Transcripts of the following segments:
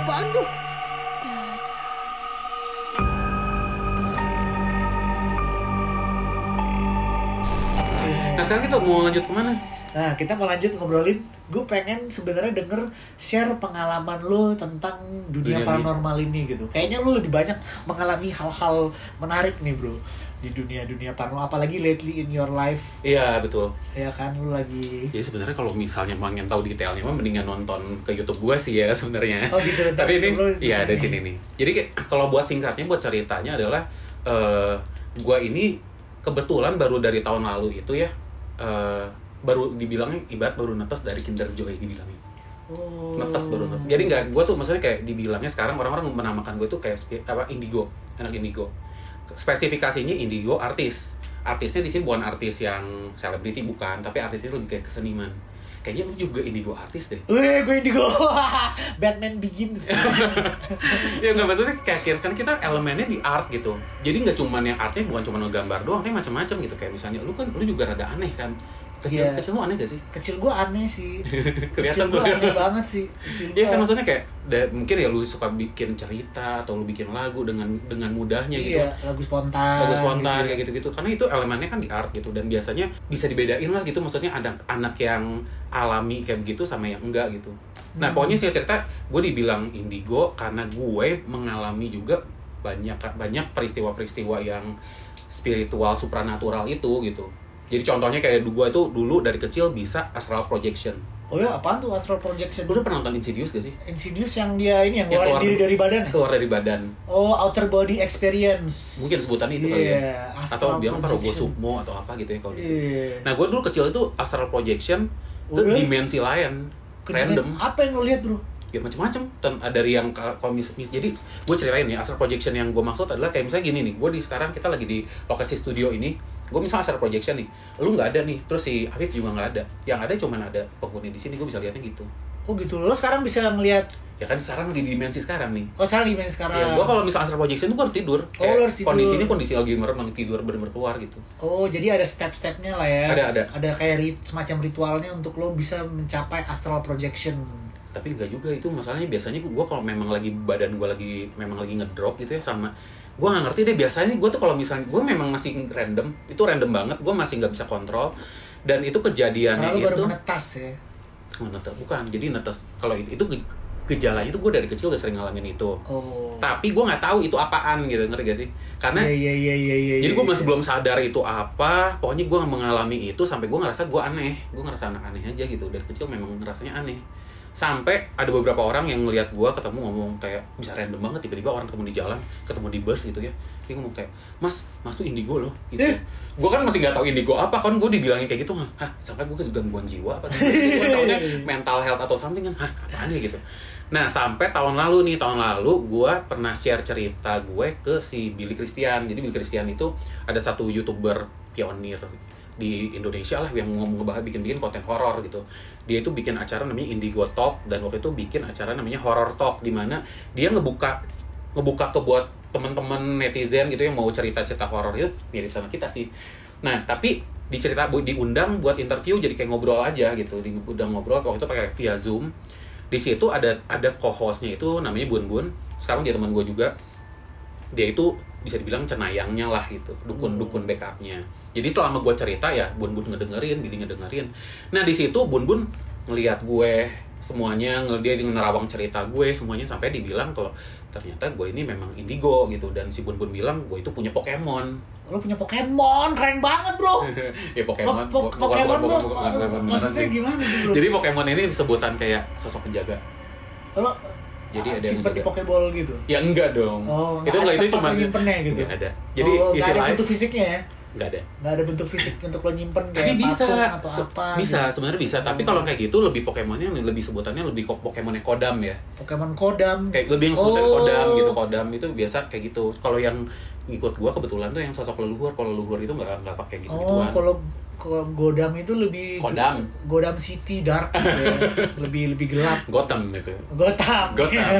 Apaan tuh? Nah sekarang kita mau lanjut ke mana? Nah, kita mau lanjut ngobrolin. Gue pengen sebenarnya denger share pengalaman lo tentang dunia, Dunia paranormal ini gitu. Kayaknya lo lebih banyak mengalami hal-hal menarik nih, Bro, di dunia-dunia paranormal apalagi lately in your life. Iya betul. Ya kan lo lagi Ya sebenarnya kalau misalnya pengen tahu detailnya mah mendingan nonton ke YouTube gua sih ya sebenarnya. Oh, gitu, Tapi ini lu iya dari sini nih. Jadi kalau buat singkatnya buat ceritanya adalah eh gua ini kebetulan baru dari tahun lalu itu ya eh baru dibilangnya ibarat baru netes dari Kinder Joy dibilangnya. Oh. Netes baru netes. Jadi nggak gua tuh maksudnya kayak dibilangnya sekarang orang-orang menamakan gue tuh kayak apa indigo, anak indigo. Spesifikasinya indigo artis. Artisnya di sini bukan artis yang selebriti bukan, tapi artisnya lebih kayak keseniman. Kayaknya lu juga indigo artis deh. Weh, gue indigo. Batman Begins. ya nggak maksudnya kayak kan kita elemennya di art gitu. Jadi nggak cuman yang artnya bukan cuma ngegambar doang, tapi macam-macam gitu. Kayak misalnya lu kan lu juga rada aneh kan. Kecil Iya. kecil lu aneh gak sih? Kecil gue aneh sih. Kelihatan tuh. aneh banget sih. Iya gua- kan maksudnya kayak da- mungkin ya lu suka bikin cerita atau lu bikin lagu dengan dengan mudahnya gitu. Iya, lagu spontan. Lagu spontan gitu ya. kayak gitu-gitu. Karena itu elemennya kan di art gitu dan biasanya bisa dibedain lah gitu maksudnya ada anak yang alami kayak begitu sama yang enggak gitu. Nah, Hmm. pokoknya sih cerita gue dibilang indigo karena gue mengalami juga banyak banyak peristiwa-peristiwa yang spiritual supranatural itu gitu. Jadi contohnya kayak gue itu dulu dari kecil bisa astral projection. Oh ya, apaan tuh astral projection? Lu udah pernah nonton Insidious gak sih? Insidious yang dia ini yang Yang ngeluarin keluar- diri dari badan. ya? Keluar dari badan. Oh, outer body experience. Mungkin sebutannya itu kali Iya, ya. astral Atau bilang apa Rogo. Sukmo atau apa gitu ya kalau di sini. Iya. Nah, gue dulu kecil itu astral projection itu Udah. dimensi lain, random. Apa yang lo lihat, Bro? Ya macam-macam. Dari yang ka- kalau mis, mis- jadi gue ceritain ya astral projection yang gue maksud adalah kayak misalnya gini nih, gue di sekarang kita lagi di lokasi studio ini, gue misalnya astral projection nih, lu nggak ada nih, terus si Afif juga nggak ada, yang ada cuma ada penghuni di sini, gue bisa lihatnya gitu. Oh gitu. Lo sekarang bisa ngelihat Ya kan sekarang di dimensi sekarang nih. Oh, sekarang di dimensi sekarang. Ya, gue kalau misalnya astral projection tuh gue harus tidur. Oh, Kayak harus tidur. Kondisi ini kondisi lagi merem, lagi tidur bener-bener keluar gitu. Oh, jadi ada step-stepnya lah ya. Ada, ada. Ada kayak rit- semacam ritualnya untuk lo bisa mencapai astral projection. Tapi enggak juga itu masalahnya biasanya gue kalau memang lagi badan gue lagi memang lagi ngedrop gitu ya sama gue nggak ngerti deh biasanya gue tuh kalau misalnya gue memang masih random itu random banget gue masih nggak bisa kontrol dan itu Karena kejadiannya baru itu menetas ya. menetas bukan jadi netes kalau itu, itu ge- gejalanya itu gue dari kecil udah sering ngalamin itu Oh. tapi gue nggak tahu itu apaan gitu ngerti gak sih karena Iya, iya, iya, iya, iya. jadi gue iya. masih belum sadar itu apa pokoknya gue mengalami itu sampai gue ngerasa gue aneh gue ngerasa anak aneh aja gitu dari kecil memang ngerasanya aneh sampai ada beberapa orang yang ngelihat gue ketemu ngomong kayak bisa random banget tiba-tiba orang ketemu di jalan ketemu di bus gitu ya. Dia ngomong kayak mas mas tuh indigo loh gitu. Eh. gue kan masih nggak tahu indigo apa kan gue dibilangin kayak gitu hah sampai gue gangguan jiwa apa gitu gue mental health atau something kan hah apaan ya gitu. Nah sampai tahun lalu nih tahun lalu gue pernah share cerita gue ke si Billy Christian. Jadi Billy Christian itu ada satu youtuber pionir di Indonesia lah yang ngebahas bikin-bikin konten horor gitu. Dia itu bikin acara namanya Indigo Talk dan waktu itu bikin acara namanya Horror Talk di mana dia ngebuka ngebuka ke buat teman-teman netizen gitu yang mau cerita-cerita horor itu mirip sama kita sih. Nah, tapi dicerita bu- diundang buat interview jadi kayak ngobrol aja gitu. Diundang ngobrol waktu itu pakai via Zoom. Di situ ada ada co-hostnya itu namanya Bun Bun. Sekarang dia teman gue juga. Dia itu bisa dibilang cenayangnya lah gitu, dukun-dukun backupnya. Jadi selama gue cerita ya Bun Bun ngedengerin, Billy ngedengerin. Nah di situ Bun Bun ngelihat gue semuanya, dia nerawang cerita gue semuanya sampai dibilang kalau ternyata gue ini memang indigo gitu dan si Bun Bun bilang gue itu punya Pokemon. Lo punya Pokemon, keren banget, Bro. ya Pokemon, Po- po- Pokemon tuh maksudnya gimana tuh, Bro? Jadi Pokemon ini sebutan kayak sosok penjaga. lo Jadi ada yang di. Pokeball gitu. Ya enggak dong. Oh, itu nggak enggak itu cuma gitu? Ada. Jadi oh, istilahnya bentuk fisiknya ya? Enggak ada. Nggak ada bentuk fisik untuk lo nyimpen Tapi kayak bisa, atau Se- apa bisa gitu. sebenarnya bisa. Tapi Oh. kalau kayak gitu lebih Pokemonnya lebih sebutannya lebih kok Pokemonnya Kodam ya. Pokemon Kodam. Kayak lebih yang sebutan Oh. Kodam gitu. Kodam itu biasa kayak gitu. Kalau yang ngikut gua kebetulan tuh yang sosok leluhur. Kalau leluhur itu nggak nggak pakai gitu Oh, gituan. kalau kalau Godam itu lebih Kodam. Godam City dark gitu ya. lebih lebih gelap. Gotham gitu. Gotham. Gotham.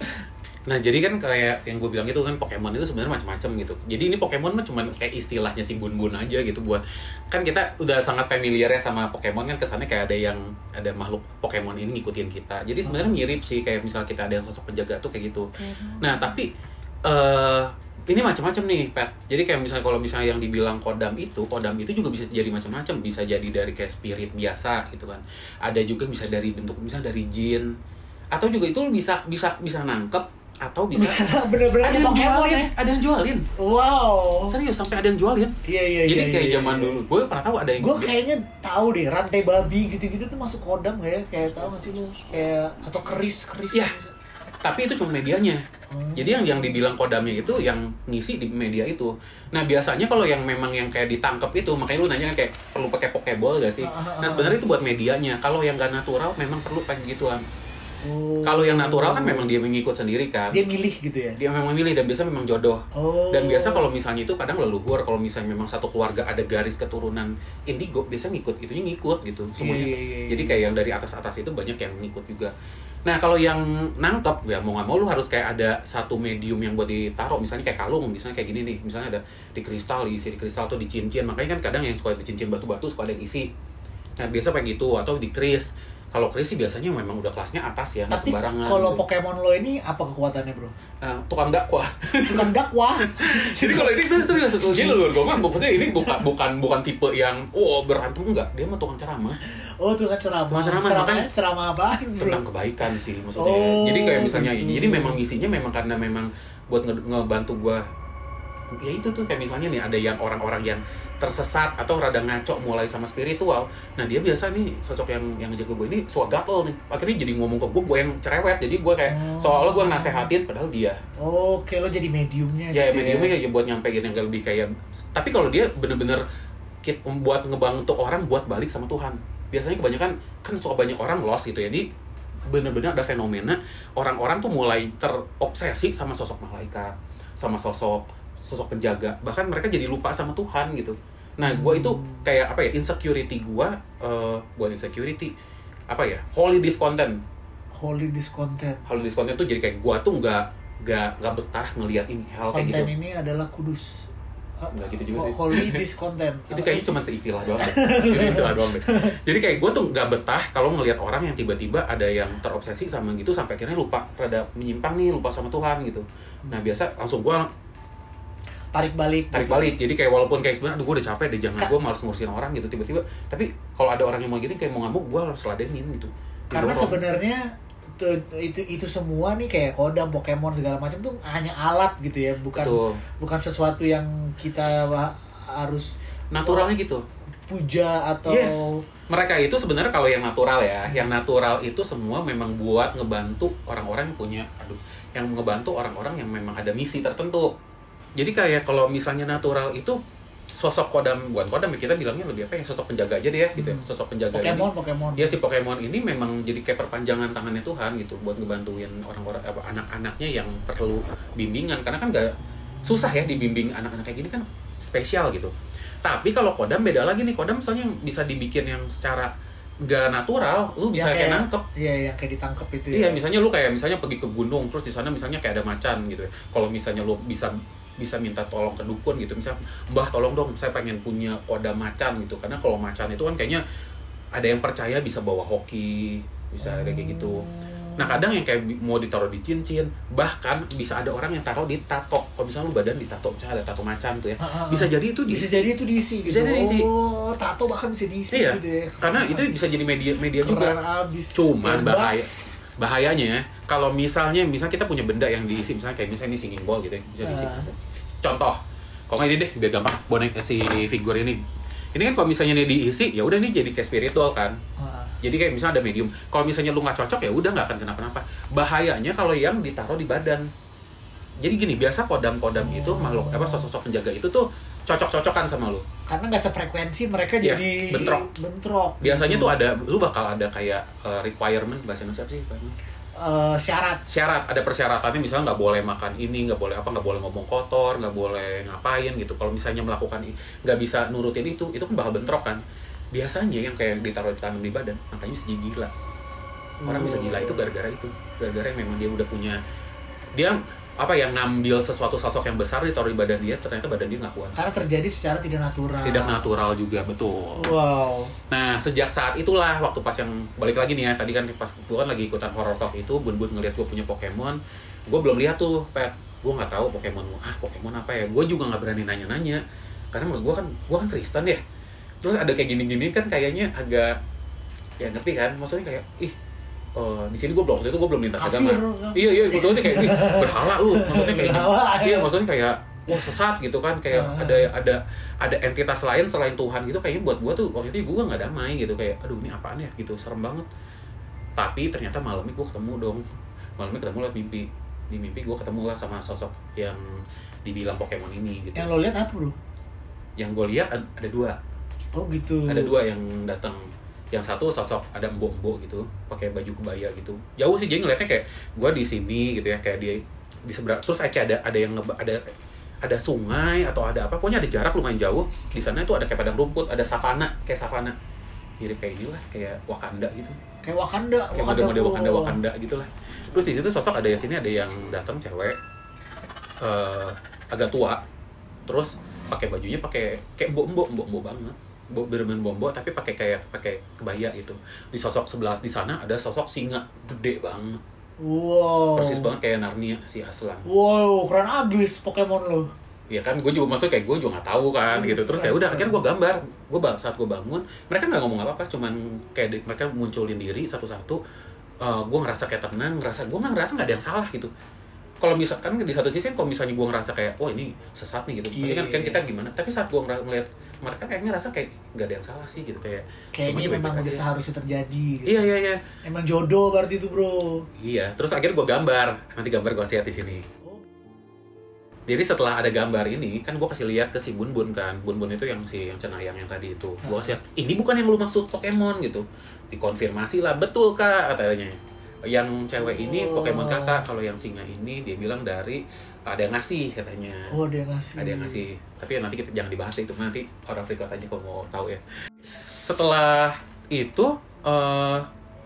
Nah jadi kan kayak yang gue bilang itu kan Pokemon itu sebenarnya macam-macam gitu. Jadi ini Pokemon mah cuma kayak istilahnya si bun-bun aja gitu buat kan kita udah sangat familiar ya sama Pokemon kan kesannya kayak ada yang ada makhluk Pokemon ini ngikutin kita. Jadi sebenarnya mirip sih kayak misalnya kita ada yang sosok penjaga tuh kayak gitu. Nah tapi eh ini macam-macam nih pet. Jadi kayak misalnya kalau misalnya yang dibilang kodam itu, kodam itu juga bisa jadi macam-macam. Bisa jadi dari kayak spirit biasa gitu kan. Ada juga bisa dari bentuk misalnya dari jin atau juga itu bisa bisa bisa nangkep atau bisa, Bisa bener-bener ada yang jualin, ya? ada yang jualin. Wow. Serius sampai ada yang jualin. Iya iya Jadi iya, kayak iya, zaman iya. dulu, gue pernah tahu ada yang Gue kayaknya tahu deh rantai babi gitu-gitu tuh masuk kodam gak ya? Kayak tahu gak sih lu? Kayak atau keris keris. Iya. tapi itu cuma medianya. Hmm. Jadi yang yang dibilang kodamnya itu yang ngisi di media itu. Nah biasanya kalau yang memang yang kayak ditangkep itu, makanya lu nanya kan kayak perlu pakai pokeball gak sih? Ah, ah, Nah ah. sebenarnya itu buat medianya. Kalau yang gak natural memang perlu pakai gituan. Oh. Kalau yang natural kan memang dia mengikut sendiri kan. dia milih gitu ya. Dia memang milih dan biasa memang jodoh. Oh. Dan biasa kalau misalnya itu kadang leluhur, kalau misalnya memang satu keluarga ada garis keturunan indigo, biasa ngikut, itunya ngikut gitu semuanya. Iya, iya, iya, Jadi iya. kayak yang dari atas-atas itu banyak yang ngikut juga. Nah kalau yang nangkep, ya mau nggak mau lu harus kayak ada satu medium yang buat ditaruh, misalnya kayak kalung, misalnya kayak gini nih, misalnya ada di kristal, diisi di kristal atau di cincin, makanya kan kadang yang suka di cincin batu-batu suka ada yang isi. Nah biasa kayak gitu, atau di kris. Kalau kris sih biasanya memang udah kelasnya atas ya, nggak sembarangan. kalau gitu. Pokemon lo ini apa kekuatannya bro? Eh, tukang dakwah. Tukang dakwah. Jadi kalau ini tuh serius Jadi lu gue mah pokoknya ini bukan bukan bukan tipe yang oh berantem enggak, dia mah tukang ceramah Oh tukang ceramah. Tukang ceramah, Ceramahnya makanya- ceramah apaan bro? tentang kebaikan sih maksudnya. Oh, jadi kayak misalnya gitu. jadi memang misinya memang karena memang buat nge- ngebantu gua ya itu tuh kayak misalnya nih ada yang orang-orang yang tersesat atau rada ngaco mulai sama spiritual. Nah dia biasa nih sosok yang yang jago gue ini suka gatel nih. Akhirnya jadi ngomong ke gue gue yang cerewet. Jadi gue kayak Oh. seolah gue nasehatin padahal dia. Oke lo jadi mediumnya. ya gitu mediumnya ya buat nyampein yang lebih kayak tapi kalau dia bener-bener kit buat ngebantu orang buat balik sama Tuhan. Biasanya kebanyakan kan suka banyak orang lost gitu ya. Jadi bener-bener ada fenomena orang-orang tuh mulai terobsesi sama sosok malaikat sama sosok sosok penjaga bahkan mereka jadi lupa sama Tuhan gitu nah gue itu kayak apa ya insecurity gue bukan insecurity apa ya holy discontent Holy discontent. holy discontent tuh jadi kayak gue tuh nggak nggak nggak betah ngelihat ini hal kayak gitu Konten ini adalah kudus. Ah, Nggak gitu juga sih. Holy discontent. itu kayaknya cuma seistilah doang. Itu istilah doang deh. jadi kayak gue tuh nggak betah kalau ngelihat orang yang tiba-tiba ada yang terobsesi sama gitu sampai akhirnya lupa rada menyimpang nih lupa sama Tuhan gitu nah biasa langsung gue tarik balik. tarik gitu. balik jadi kayak walaupun kayak sebenarnya aduh gue udah capek deh jangan gue malas ngurusin orang gitu tiba-tiba tapi kalau ada orang yang mau gini kayak mau nggak mau gue harus ladenin gitu Karena sebenarnya itu, itu itu semua nih kayak kodam, Pokemon segala macam tuh hanya alat gitu ya, bukan Betul. bukan sesuatu yang kita harus naturalnya gitu puja atau Yes. Mereka itu sebenarnya kalau yang natural ya, yang natural itu semua memang buat ngebantu orang-orang yang punya, aduh, yang ngebantu orang-orang yang memang ada misi tertentu. Jadi kayak kalau misalnya natural itu sosok kodam, bukan kodam ya kita bilangnya lebih apa ya, sosok penjaga aja deh ya, gitu ya, sosok penjaga Pokemon, ini. Pokemon. Ya si Pokemon ini memang jadi kayak perpanjangan tangannya Tuhan gitu buat ngebantuin orang-orang apa anak-anaknya yang perlu bimbingan karena kan nggak susah ya dibimbing anak-anak kayak gini kan spesial gitu. Tapi kalau kodam beda lagi nih kodam misalnya yang bisa dibikin yang secara nggak natural, lu bisa Yang kayak nangkep. Iya, yang kayak ditangkep itu Iya, ya. misalnya lu kayak misalnya pergi ke gunung, terus di sana misalnya kayak ada macan gitu ya. Kalau misalnya lu bisa bisa minta tolong ke dukun gitu, misalnya Mbah tolong dong, saya pengen punya kodam macan gitu. Karena kalau macan itu kan kayaknya ada yang percaya bisa bawa hoki, bisa ada kayak gitu. Nah kadang yang kayak mau ditaruh di cincin, bahkan bisa ada orang yang taruh di tato. Kalau misalnya lu badan ditato, misalnya ada tato macan tuh ya, Ah, ah, ah. bisa jadi itu di bisa jadi itu diisi gitu. Bisa jadi diisi. Oh, tato bahkan bisa diisi Iya, gitu ya. karena itu bisa jadi media media juga. Abis. Cuman bahaya. Bahayanya kalau misalnya misalnya kita punya benda yang diisi misalnya kayak misalnya ini singing ball gitu ya, bisa diisi. Ah. Contoh, kalau nggak ini deh biar gampang bonek si figur ini. Ini kan kalau misalnya ini diisi, ya udah ini jadi kayak spiritual kan. Ah, Jadi kayak misalnya ada medium. Kalau misalnya lu nggak cocok ya udah nggak akan kenapa-napa. Bahayanya kalau yang ditaruh di badan. Jadi gini, biasa kodam-kodam itu makhluk apa sosok-sosok penjaga itu tuh cocok-cocokan sama lu. karena nggak sefrekuensi mereka Iya, jadi bentrok. bentrok. Biasanya gitu. tuh ada lu bakal ada kayak eh, requirement bahasa Indonesia apa sih? Eh, syarat syarat ada persyaratannya misalnya nggak boleh makan ini nggak boleh apa nggak boleh ngomong kotor nggak boleh ngapain gitu kalau misalnya melakukan nggak bisa nurutin itu itu kan bakal bentrok kan biasanya yang kayak ditaruh ditanam di badan makanya bisa jadi gila orang bisa gila itu gara-gara itu gara-gara memang dia udah punya dia apa yang ngambil sesuatu sosok yang besar ditaruh di badan dia ternyata badan dia nggak kuat. Karena terjadi secara tidak natural. tidak natural juga betul. Wow. nah sejak saat itulah waktu pas yang balik lagi nih ya tadi kan pas gue kan lagi ikutan horror talk itu bun bun ngeliat gue punya Pokemon gue belum lihat tuh pet. Gue nggak tahu Pokemon ah Pokemon apa ya? Gue juga nggak berani nanya-nanya karena menurut gue kan gue kan Kristen ya. Terus ada kayak gini-gini kan kayaknya agak ya ngerti kan? Maksudnya kayak ih eh, di sini gue belum waktu itu gue belum lintas agama. iya iya gue tuh kayak berhala lu maksudnya kayak iya iya. maksudnya kayak wah sesat gitu kan kayak Ah. ada ada ada entitas lain selain Tuhan gitu kayaknya buat gue tuh waktu itu gue nggak damai gitu kayak aduh ini apaan ya? gitu serem banget. Tapi ternyata malamnya gue ketemu dong. Malamnya ketemu lah mimpi di mimpi gue ketemu lah sama sosok yang dibilang Pokemon ini gitu. Yang lo lihat apa bro? yang gue lihat ad- ada dua. Oh gitu. ada dua yang datang yang satu sosok ada mbok-mbok gitu pakai baju kebaya gitu. Jauh sih jadi ngeliatnya kayak gue di sini gitu ya kayak dia di seberang. Terus kayak ada ada yang ngeba- ada ada sungai atau ada apa pokoknya ada jarak lumayan jauh. Di sana itu ada kayak padang rumput ada savana kayak savana. Mirip kayak gini lah kayak Wakanda gitu. Kayak Wakanda. kayak Wakanda. mode-mode Wakanda bro. Wakanda gitu lah terus di situ sosok ada yang sini ada yang datang cewek. Eh agak tua. Terus pakai bajunya pakai kayak mbok mbok mbok mbok banget mbok mbok tapi pakai kayak pakai kebaya gitu. Di sosok sebelah di sana ada sosok singa gede banget. Wow. persis banget kayak Narnia si Aslan. Wow, keren abis Pokemon lo. ya kan gue juga maksudnya kayak gue juga nggak tahu kan gitu. Terus ya udah akhirnya gue gambar. Gue bang saat gue bangun mereka nggak ngomong apa apa cuman kayak di- mereka munculin diri satu-satu. Eh gue ngerasa kayak tenang ngerasa gue nggak ngerasa nggak ada yang salah gitu kalau misalkan di satu sisi kalau misalnya gue ngerasa kayak oh ini sesat nih gitu maksudnya kan, Iya, kan iya, kita iya. gimana tapi saat gue ngeliat mereka kayaknya ngerasa kayak nggak ada yang salah sih gitu kayak Kayaknya semuanya memang udah seharusnya terjadi. Gitu. iya iya iya Emang jodoh berarti itu bro. iya terus akhirnya gue gambar nanti gambar gue lihat di sini Jadi setelah ada gambar ini, kan gue kasih lihat ke si Bun Bun kan. Bun Bun itu yang si yang cenayang yang tadi itu. Gue kasih lihat, ini bukan yang lu maksud Pokemon gitu. Dikonfirmasi lah, betul kak katanya. Yang cewek ini Oh. Pokemon kakak, kalau yang singa ini dia bilang dari ada yang ngasih katanya. Oh dia ngasih. Ada yang ngasih. Tapi ya nanti kita jangan dibahas itu nanti orang freak out aja kalau mau tahu ya. Setelah itu, eh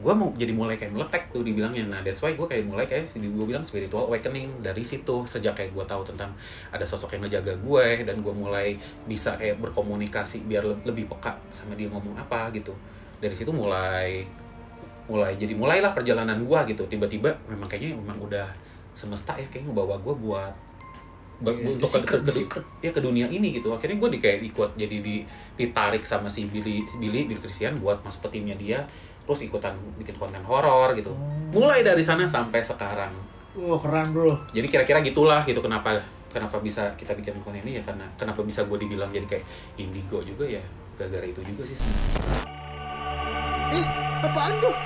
gue mau jadi mulai kayak meletek tuh dibilangnya. Nah that's why gue kayak mulai kayak gue bilang spiritual awakening dari situ sejak kayak gue tahu tentang ada sosok yang ngejaga gue dan gue mulai bisa kayak berkomunikasi biar le- lebih peka sama dia ngomong apa gitu. Dari situ mulai mulai jadi mulailah perjalanan gue gitu. Tiba-tiba memang kayaknya memang udah semesta ya kayak ngebawa gue buat Iya, untuk ke, ke, ke- secret. ya ke dunia ini gitu akhirnya gue di kayak ikut jadi di ditarik sama si Billy si Billy Billy Christian buat masuk ke timnya dia terus ikutan bikin konten horor gitu Hmm. mulai dari sana sampai sekarang Wah keren bro. jadi kira-kira gitulah gitu kenapa kenapa bisa kita bikin konten ini ya karena kenapa bisa gue dibilang jadi kayak indigo juga ya gara-gara itu juga sih sebenarnya. Eh, apaan tuh?